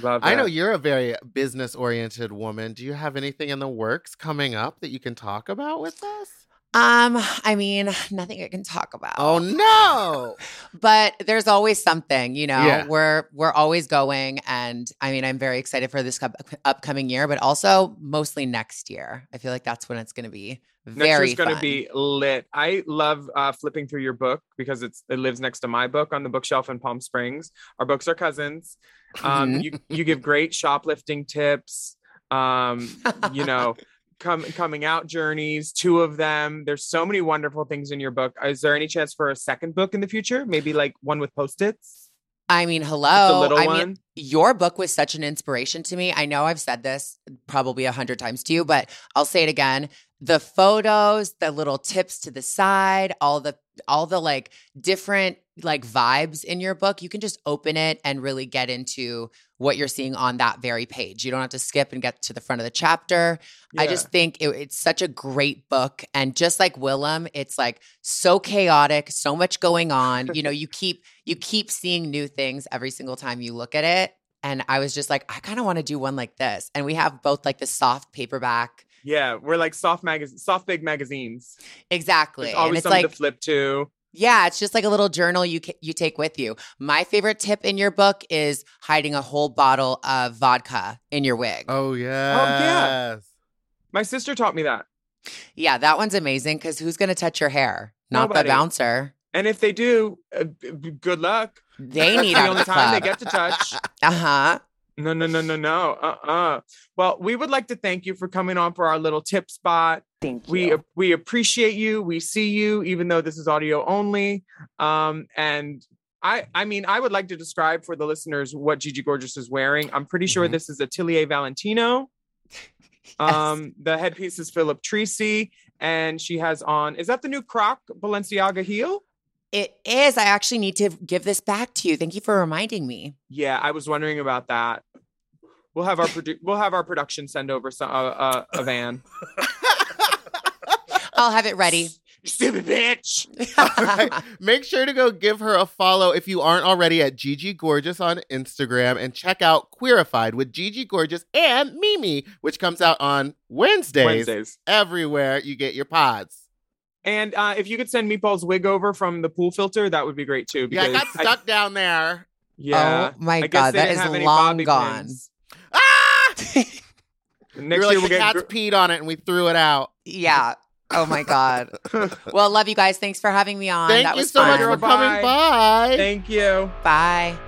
Love I know you're a very business oriented woman. Do you have anything in the works coming up that you can talk about with us? Um, I mean, nothing I can talk about. Oh, no. but there's always something, you know. Yeah. We're we're always going, and I mean, I'm very excited for this up- upcoming year, but also mostly next year. I feel like that's when it's going to be Next very year's going to be lit. I love uh, flipping through your book because it's it lives next to my book on the bookshelf in Palm Springs. Our books are cousins. Um, Mhm. You you give great shoplifting tips. Um, you know, come coming out journeys. Two of them. There's so many wonderful things in your book. Is there any chance for a second book in the future? Maybe like one with post its. I mean, hello. little I one? mean, your book was such an inspiration to me. I know I've said this probably a hundred times to you, but I'll say it again. The photos, the little tips to the side, all the all the like different like vibes in your book, you can just open it and really get into what you're seeing on that very page. You don't have to skip and get to the front of the chapter. I just think it, it's such a great book. And just like Willam, it's like so chaotic, so much going on. You know, you keep you keep seeing new things every single time you look at it. And I was just like, I kind of want to do one like this. And we have both like the soft paperback. Yeah, we're like soft magazine, soft big magazines. Exactly. There's And always it's something like to flip to. Yeah, it's just like a little journal you ca- you take with you. My favorite tip in your book is hiding a whole bottle of vodka in your wig. Oh, yeah. Oh yeah. My sister taught me that. Yeah, that one's amazing because who's going to touch your hair? Not Nobody. the bouncer. And if they do, uh, b- b- good luck. They That's need the only the time they get to touch. Uh huh. No, no, no, no, no. Uh-uh. Well, we would like to thank you for coming on for our little tip spot. Thank you. We we appreciate you. We see you, even though this is audio only. Um, and I I mean, I would like to describe for the listeners what Gigi Gorgeous is wearing. I'm pretty sure Mhm. this is Atelier Valentino. Um, the headpiece is Philip Treacy, and she has on. Is that the new Croc Balenciaga heel? It is. I actually need to give this back to you. Thank you for reminding me. Yeah, I was wondering about that. We'll have our produ- we'll have our production send over some, uh, uh, a van. I'll have it ready. You stupid bitch. All right. Make sure to go give her a follow if you aren't already at Gigi Gorgeous on Instagram and check out Queerified with Gigi Gorgeous and Mimi, which comes out on Wednesdays, Wednesdays. everywhere you get your pods. And uh, if you could send Meatball's wig over from the pool filter, that would be great too. Yeah, I because got stuck down there. yeah. Oh my I God, they that didn't is have any long bobby gone. pins. Ah! Next we were year we'll the get. cats gr- peed on it and we threw it out. Yeah. Oh my God. well, love you guys. Thanks for having me on. Thank that you was so much fun. for coming by. Thank you. Bye.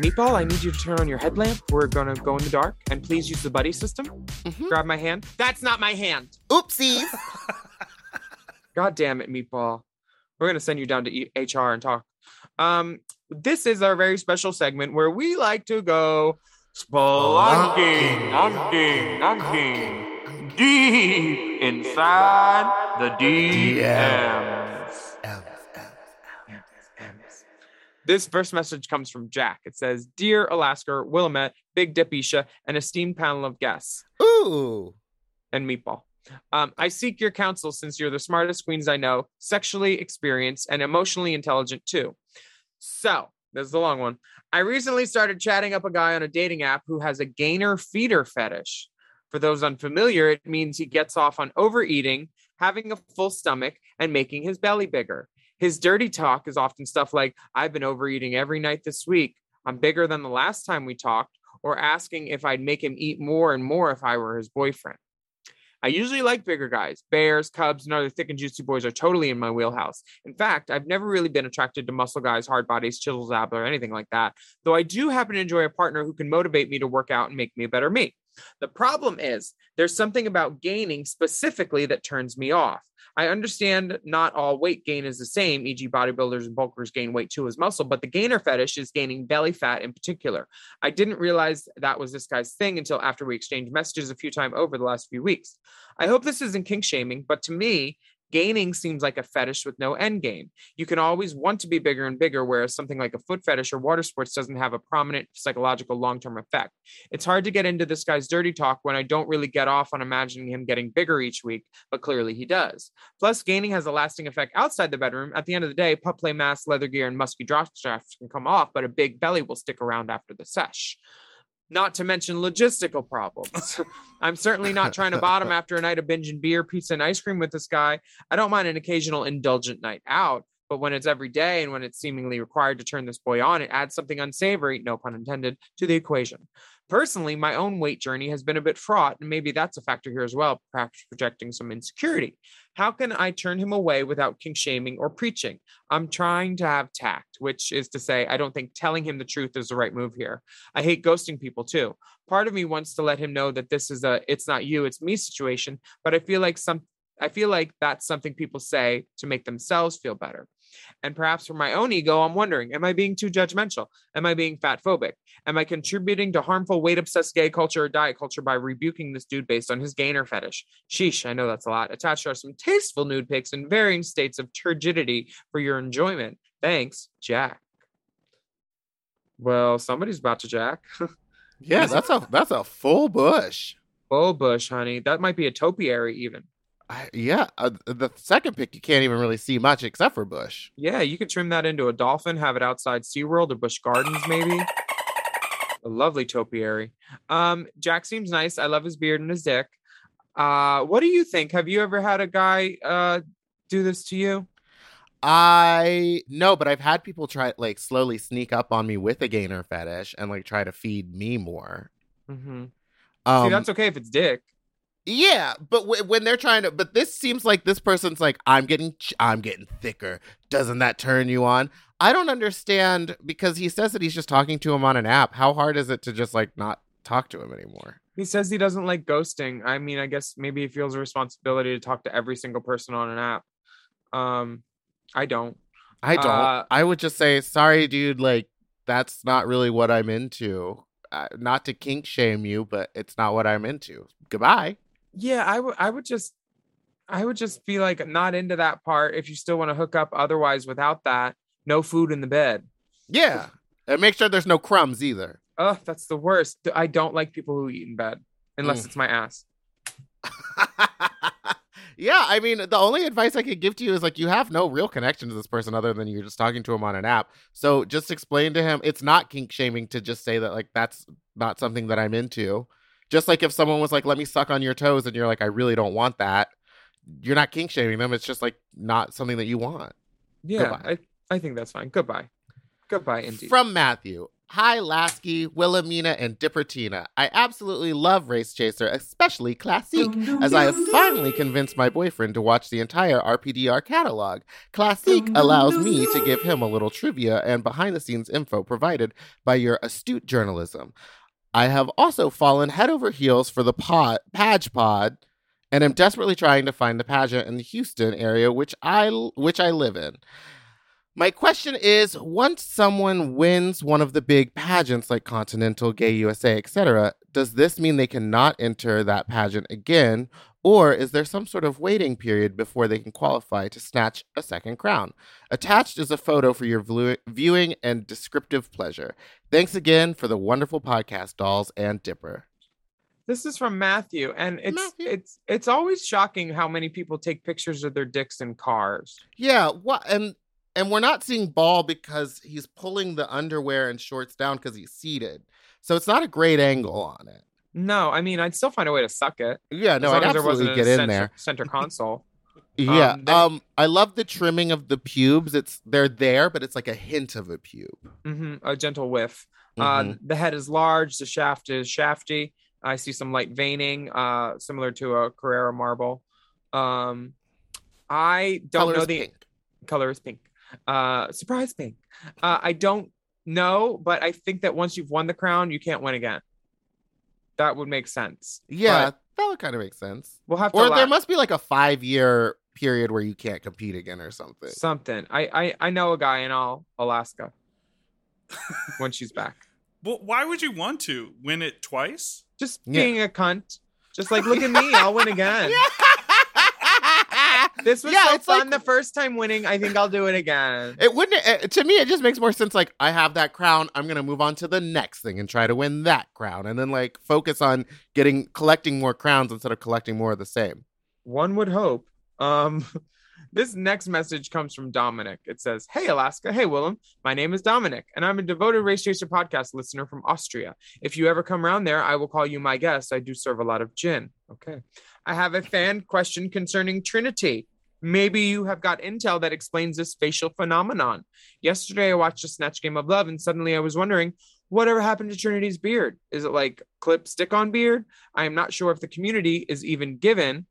Meatball, I need you to turn on your headlamp. We're gonna go in the dark, and please use the buddy system. Mhm. Grab my hand. That's not my hand. Oopsies. God damn it, Meatball. We're gonna send you down to E- HR and talk. Um, this is our very special segment where we like to go spelunking, unking, unking, deep inside the DMs. This first message comes from Jack. It says, Dear Alaska, Willamette, Big Dip Isha, and esteemed panel of guests. Ooh. And Meatball. Um, I seek your counsel since you're the smartest queens I know, sexually experienced, and emotionally intelligent too. So, this is the long one. I recently started chatting up a guy on a dating app who has a gainer feeder fetish. For those unfamiliar, it means he gets off on overeating, having a full stomach, and making his belly bigger. His dirty talk is often stuff like, I've been overeating every night this week. I'm bigger than the last time we talked, or asking if I'd make him eat more and more if I were his boyfriend. I usually like bigger guys. Bears, cubs, and other thick and juicy boys are totally in my wheelhouse. In fact, I've never really been attracted to muscle guys, hard bodies, chisels, ab, or anything like that. Though I do happen to enjoy a partner who can motivate me to work out and make me a better me. The problem is there's something about gaining specifically that turns me off. I understand not all weight gain is the same, e.g., bodybuilders and bulkers gain weight too as muscle, but the gainer fetish is gaining belly fat in particular. I didn't realize that was this guy's thing until after we exchanged messages a few times over the last few weeks. I hope this isn't kink shaming, but to me, Gaining seems like a fetish with no end game. You can always want to be bigger and bigger, whereas something like a foot fetish or water sports doesn't have a prominent psychological long term effect. It's hard to get into this guy's dirty talk when I don't really get off on imagining him getting bigger each week, but clearly he does. Plus, gaining has a lasting effect outside the bedroom. At the end of the day, pup play masks, leather gear, and musky drop straps can come off, but a big belly will stick around after the sesh not to mention logistical problems. I'm certainly not trying to bottom after a night of binging beer, pizza, and ice cream with this guy. I don't mind an occasional indulgent night out, but when it's every day and when it's seemingly required to turn this boy on, it adds something unsavory, no pun intended, to the equation. Personally, my own weight journey has been a bit fraught, and maybe that's a factor here as well, perhaps projecting some insecurity. How can I turn him away without kink shaming or preaching? I'm trying to have tact, which is to say, I don't think telling him the truth is the right move here. I hate ghosting people too. Part of me wants to let him know that this is a it's not you, it's me situation, but I feel like some I feel like that's something people say to make themselves feel better. And perhaps for my own ego, I'm wondering, am I being too judgmental? Am I being fat phobic? Am I contributing to harmful weight obsessed gay culture or diet culture by rebuking this dude based on his gainer fetish? Sheesh, I know that's a lot. Attached are some tasteful nude pics in varying states of turgidity for your enjoyment. Thanks, Jack. Well, somebody's about to jack. Yeah, that's a that's a full bush. Full bush, honey. That might be a topiary even. I, yeah, uh, the second pick you can't even really see much except for bush. Yeah, you could trim that into a dolphin, have it outside SeaWorld or Bush Gardens, maybe. A lovely topiary. Um, Jack seems nice. I love his beard and his dick. Uh, what do you think? Have you ever had a guy uh do this to you? I no, but I've had people try like slowly sneak up on me with a gainer fetish and like try to feed me more. Mm-hmm. Um, See, that's okay if it's dick. Yeah, but w- when they're trying to, but this seems like this person's like, I'm getting, ch- I'm getting thicker. Doesn't that turn you on? I don't understand because he says that he's just talking to him on an app. How hard is it to just like not talk to him anymore? He says he doesn't like ghosting. I mean, I guess maybe he feels a responsibility to talk to every single person on an app. Um, I don't. I don't. Uh, I would just say, sorry, dude. Like that's not really what I'm into. Uh, not to kink shame you, but it's not what I'm into. Goodbye. Yeah, I would. I would just. I would just be like not into that part. If you still want to hook up, otherwise, without that, no food in the bed. Yeah, and make sure there's no crumbs either. Oh, that's the worst. I don't like people who eat in bed unless Mm. it's my ass. yeah, I mean, the only advice I could give to you is like you have no real connection to this person other than you're just talking to him on an app. So just explain to him it's not kink shaming to just say that like that's not something that I'm into. Just like if someone was like, "Let me suck on your toes," and you're like, "I really don't want that," you're not kink shaming them. It's just like not something that you want. Yeah, Goodbye. I, I think that's fine. Goodbye. Goodbye, indeed. From Matthew. Hi, Lasky, Wilhelmina, and Dippertina. I absolutely love Race Chaser, especially Classique, as I have finally convinced my boyfriend to watch the entire RPDR catalog. Classique allows me to give him a little trivia and behind the scenes info provided by your astute journalism. I have also fallen head over heels for the pod, Page Pod and am desperately trying to find the pageant in the Houston area, which I which I live in. My question is once someone wins one of the big pageants like Continental, Gay USA, etc., does this mean they cannot enter that pageant again? Or is there some sort of waiting period before they can qualify to snatch a second crown? Attached is a photo for your vlu- viewing and descriptive pleasure. Thanks again for the wonderful podcast, Dolls and Dipper. This is from Matthew, and it's Matthew. it's it's always shocking how many people take pictures of their dicks in cars. Yeah, what and and we're not seeing ball because he's pulling the underwear and shorts down because he's seated. So it's not a great angle on it. No, I mean I'd still find a way to suck it. Yeah, no, I'd as there wasn't absolutely a get in center, there. Center console. Yeah. Um, then- Um, I love the trimming of the pubes. It's they're there, but it's like a hint of a pube. hmm a gentle whiff. Mhm. Uh, the head is large. The shaft is shafty. I see some light veining, uh, similar to a Carrara marble. Um, I don't Color know the pink. color is pink. Uh, surprise pink. Uh, I don't know, but I think that once you've won the crown, you can't win again. That would make sense. Yeah, But that would kind of make sense. we'll have to. Or allow- there must be like a five year period where you can't compete again or something. something. I, I I know a guy in all Alaska. when she's back, Well, why would you want to win it twice? just Yeah. being a cunt. Just like look at me, I'll win again. This was Yeah, so it's fun like- the first time winning. I think I'll do it again. It wouldn't uh, to me. It just makes more sense. Like I have that crown, I'm gonna move on to the next thing and try to win that crown, and then like focus on getting collecting more crowns instead of collecting more of the same. One would hope. Um, this next message comes from Dominic. It says, "Hey Alaska, hey Willam, my name is Dominic, and I'm a devoted Race Chaser podcast listener from Austria. If you ever come around there, I will call you my guest. I do serve a lot of gin. Okay. I have a fan question concerning Trinity. Maybe you have got intel that explains this facial phenomenon. Yesterday, I watched a Snatch Game of Love, and suddenly I was wondering." Whatever happened to Trinity's beard? Is it like clip stick on beard? I am not sure if the community is even given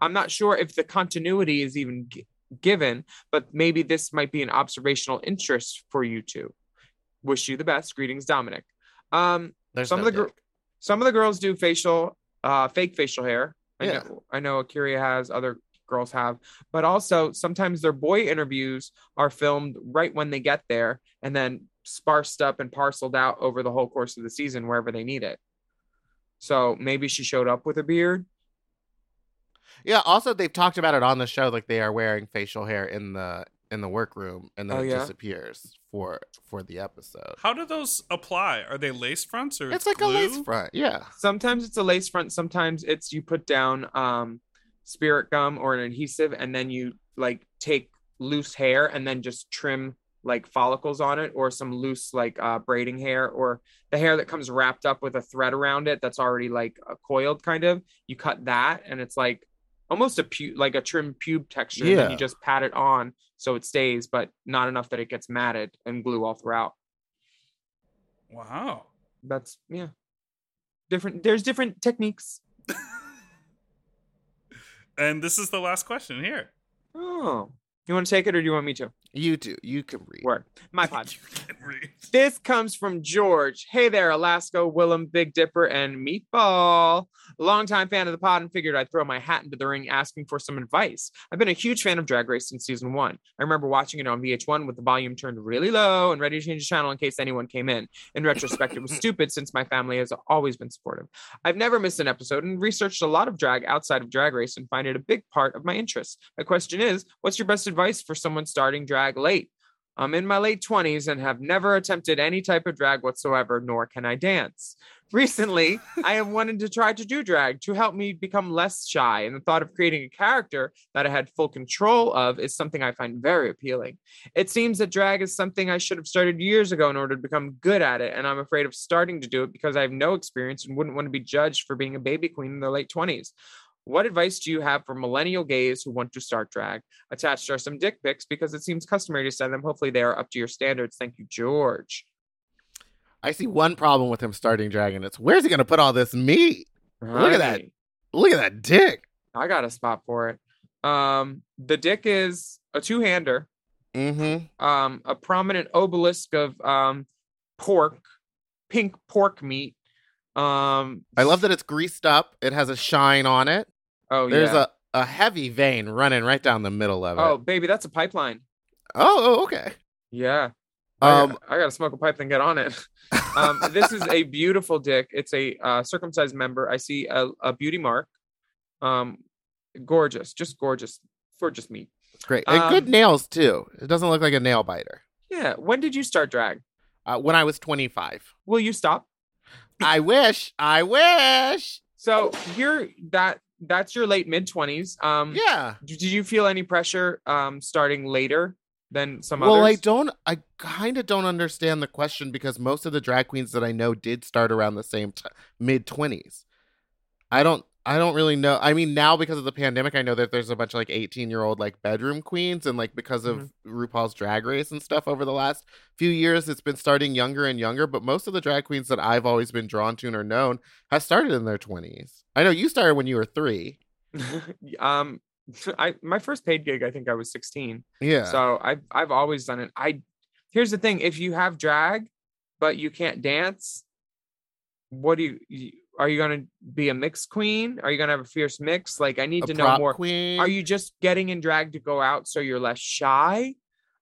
I'm not sure if the continuity is even g- given, but maybe this might be an observational interest for you two. Wish you the best. Greetings, Dominic. Um, There's some no of the gr- some of the girls do facial, uh, fake facial hair. I Yeah. know, I know Akeria has, other girls have, but also sometimes their boy interviews are filmed right when they get there and then sparsed up and parceled out over the whole course of the season wherever they need it. So maybe she showed up with a beard. Yeah. Also, they've talked about it on the show. Like they are wearing facial hair in the in the workroom, and then Oh, it yeah? disappears for for the episode. How do those apply? Are they lace fronts or It's like glue? a lace front. Yeah. sometimes it's a lace front sometimes it's you put down um spirit gum or an adhesive and then you like take loose hair and then just trim like follicles on it or some loose like uh braiding hair or the hair that comes wrapped up with a thread around it that's already like uh, coiled kind of you cut that and it's like almost a pu- like a trim pube texture and then Yeah. you just pat it on so it stays but not enough that it gets matted and glue all throughout Wow. that's yeah different there's different techniques And this is the last question here. Oh, you want to take it or do you want me to? You do. You can read. Word. My pod. You can read. This comes from George. Hey there, Alaska, Willam, Big Dipper, and Meatball. Longtime fan of the pod and figured I'd throw my hat into the ring asking for some advice. I've been a huge fan of Drag Race since season one. I remember watching it on VH1 with the volume turned really low and ready to change the channel in case anyone came in. In retrospect, it was stupid since my family has always been supportive. I've never missed an episode and researched a lot of drag outside of Drag Race and find it a big part of my interest. My question is, what's your best advice for someone starting drag late? I'm in my late 20s and have never attempted any type of drag whatsoever, nor can I dance. Recently, I have wanted to try to do drag to help me become less shy, and the thought of creating a character that I had full control of is something I find very appealing. It seems that drag is something I should have started years ago in order to become good at it, and I'm afraid of starting to do it because I have no experience and wouldn't want to be judged for being a baby queen in their late 20s. What advice do you have for millennial gays who want to start drag? Attached are some dick pics because it seems customary to send them. Hopefully, they are up to your standards. Thank you, George. I see one problem with him starting drag, and it's where's he gonna put all this meat? Look at that. Look at that dick. I got a spot for it. Um, the dick is a two-hander, Mm-hmm. um, a prominent obelisk of um pork, pink pork meat. Um, I love that it's greased up. It has a shine on it. Oh, There's yeah. a, a heavy vein running right down the middle of it. Oh, baby, that's a pipeline. Oh, oh, okay. Yeah. I Um, I gotta smoke a pipe and get on it. Um, this is a beautiful dick. It's a uh, circumcised member. I see a, a beauty mark. Um, gorgeous, just gorgeous, gorgeous meat. It's great. And good um, nails too. It doesn't look like a nail biter. Yeah. When did you start drag? Uh, when I was 25. Will you stop? I wish. I wish. So you're that that's your late mid twenties. Um, Yeah. Did you feel any pressure um starting later than some others? Well, I don't. I kind of don't understand the question because most of the drag queens that I know did start around the same t- mid twenties. I don't. I don't really know. I mean, now because of the pandemic, I know that there's a bunch of like 18 year old like bedroom queens, and like because of RuPaul's Drag Race and stuff over the last few years, it's been starting younger and younger. But most of the drag queens that I've always been drawn to or known have started in their 20s. I know you started when you were three. um, I my first paid gig, I think I was sixteen. Yeah. So I've I've always done it. I here's the thing: if you have drag, but you can't dance, what do you? you are you gonna be a mixed queen? Are you gonna have a fierce mix? Like I need A to know more. queen. Are you just getting in drag to go out so you're less shy?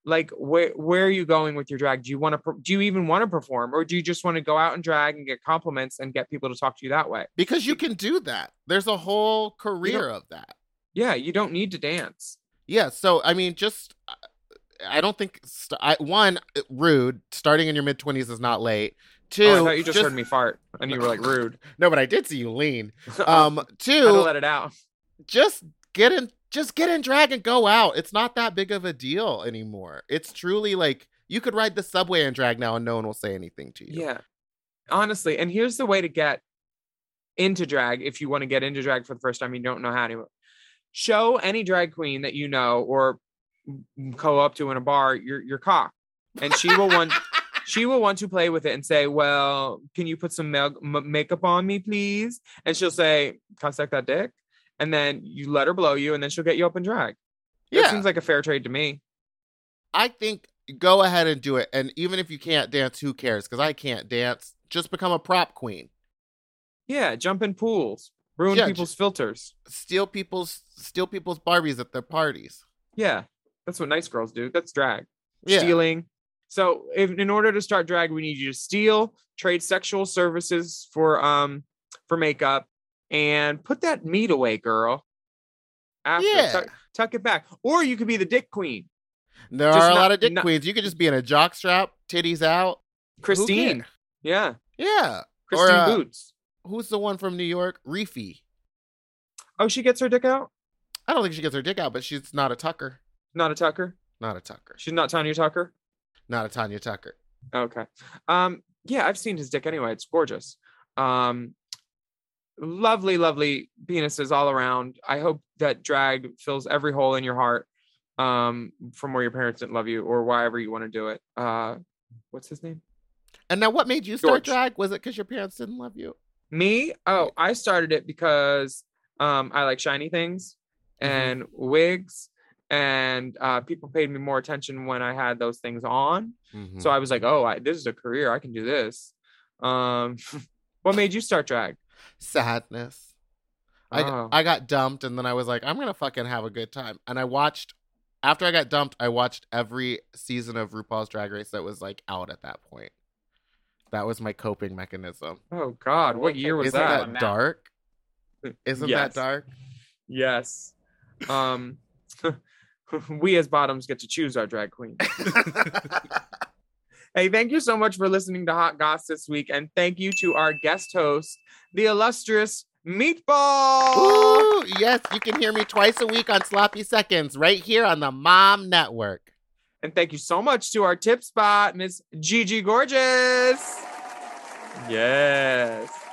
Like where where are you going with your drag? Do you want to do you even want to perform or do you just want to go out and drag and get compliments and get people to talk to you that way? because you can do that. There's a whole career of that. Yeah, you don't need to dance. Yeah, so I mean, just I don't think st- I, one rude. Starting in your mid twenties is not late. Two, oh, I thought you just, heard me fart and you were like rude. No, but I did see you lean. Um, two, let it out. just get in, just get in drag and go out. It's not that big of a deal anymore. It's truly like you could ride the subway in drag now and no one will say anything to you. Yeah. Honestly, and here's the way to get into drag if you want to get into drag for the first time, you don't know how to. Show any drag queen that you know or go up to in a bar your your cock, and she will want she will want to play with it and say, "Well, can you put some mel- m- makeup on me, please?" And she'll say, "Can I suck that dick?" And then you let her blow you, and then she'll get you up in drag. It Yeah. seems like a fair trade to me. I think go ahead and do it. And even if you can't dance, who cares? Because I can't dance. Just become a prop queen. Yeah, jump in pools, ruin Yeah, people's filters. Steal people's steal people's Barbies at their parties. Yeah, that's what nice girls do. That's drag. Yeah. Stealing. So, if, in order to start drag, we need you to steal, trade sexual services for um for makeup, and put that meat away, girl. After Yeah. tuck, tuck it back, or you could be the dick queen, There Just are a not- lot of dick not- queens. You could just be in a jock strap, titties out. Christine. Yeah, Yeah. Christine uh, Boots. Who's the one from New York? Reefy. Oh, she gets her dick out. I don't think she gets her dick out, but she's not a Tucker. Not a Tucker. Not a Tucker. She's not Tanya Tucker. Not a Tanya Tucker. Okay. Um, yeah, I've seen his dick anyway. It's gorgeous. Um, lovely, lovely penises all around. I hope that drag fills every hole in your heart. Um, from where your parents didn't love you or wherever you want to do it. Uh, what's his name? And now, what made you start George. drag? Was it because your parents didn't love you? Me? Oh, I started it because um I like shiny things Mm-hmm. and wigs and uh people paid me more attention when I had those things on. Mm-hmm. So I was like, "Oh, I, this is a career. I can do this." Um what made you start drag? Sadness. I, Oh. I got dumped, and then I was like, I'm gonna fucking have a good time. And I watched. After I got dumped, I watched every season of RuPaul's Drag Race that was like out at that point. That was my coping mechanism. Oh god, what year was Isn't that? that dark? Isn't Yes. that dark? Yes. Um we as bottoms get to choose our drag queen. hey, thank you so much for listening to Hot Goss this week. And thank you to our guest host, the illustrious Meatball. Ooh, yes, you can hear me twice a week on Sloppy Seconds right here on the Mom Network. And thank you so much to our tip spot, Miss Gigi Gorgeous. Yes.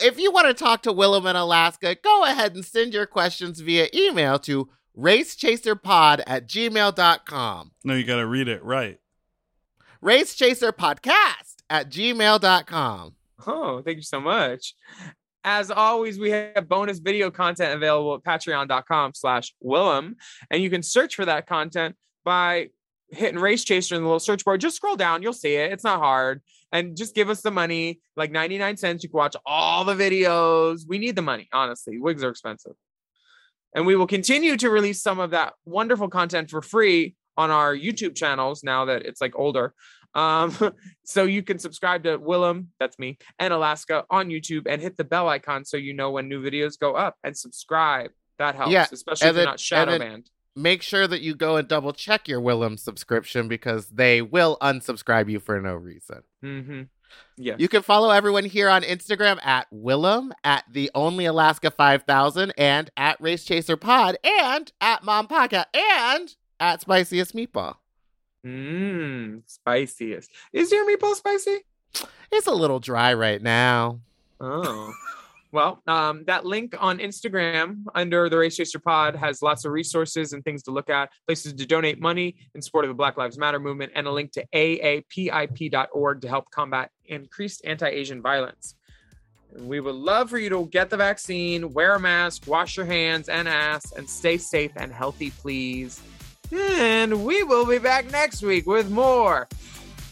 If you want to talk to Willam in Alaska, go ahead and send your questions via email to racechaserpod at gmail.com. No, you got to read it right. Racechaserpodcast at gmail.com. Oh, thank you so much. As always, we have bonus video content available at patreon.com slash Willam. And you can search for that content by hitting Race Chaser in the little search bar. Just scroll down, you'll see it. It's not hard. And just give us the money, like 99 cents. You can watch all the videos. We need the money, honestly. Wigs are expensive. And we will continue to release some of that wonderful content for free on our YouTube channels now that it's like older. Um, so you can subscribe to Willam, that's me, and Alaska on YouTube and hit the bell icon so you know when new videos go up and subscribe. That helps, Yeah, especially if you're not shadow banned. Make sure that you go and double check your Willam subscription because they will unsubscribe you for no reason. Mm-hmm. Yeah. You can follow everyone here on Instagram at Willam, at the Only Alaska 5000, and at Race Chaser Pod, and at Mom Podcast, and at Spiciest Meatball. Mmm, spiciest. Is your meatball spicy? It's a little dry right now. Oh. Well, um, that link on Instagram under the Race Chaser Pod has lots of resources and things to look at, places to donate money in support of the Black Lives Matter movement, and a link to aapip.org to help combat increased anti Asian violence. We would love for you to get the vaccine, wear a mask, wash your hands and ass, and stay safe and healthy, please. And we will be back next week with more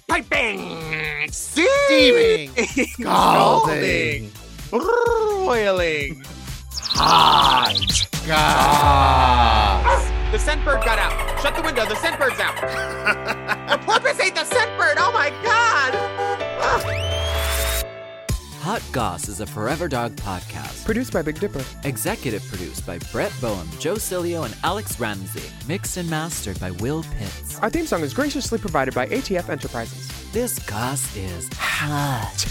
piping, Steaming, scalding, broiling. hot, goss. The scent bird got out. Shut the window. The scent bird's out. the porpoise ate the scent bird. Oh my god. Hot Goss is a Forever Dog podcast. Produced by Big Dipper. Executive produced by Brett Boehm, Joe Cilio, and Alex Ramsey. Mixed and mastered by Will Pitts. Our theme song is graciously provided by ATF Enterprises. This goss is hot.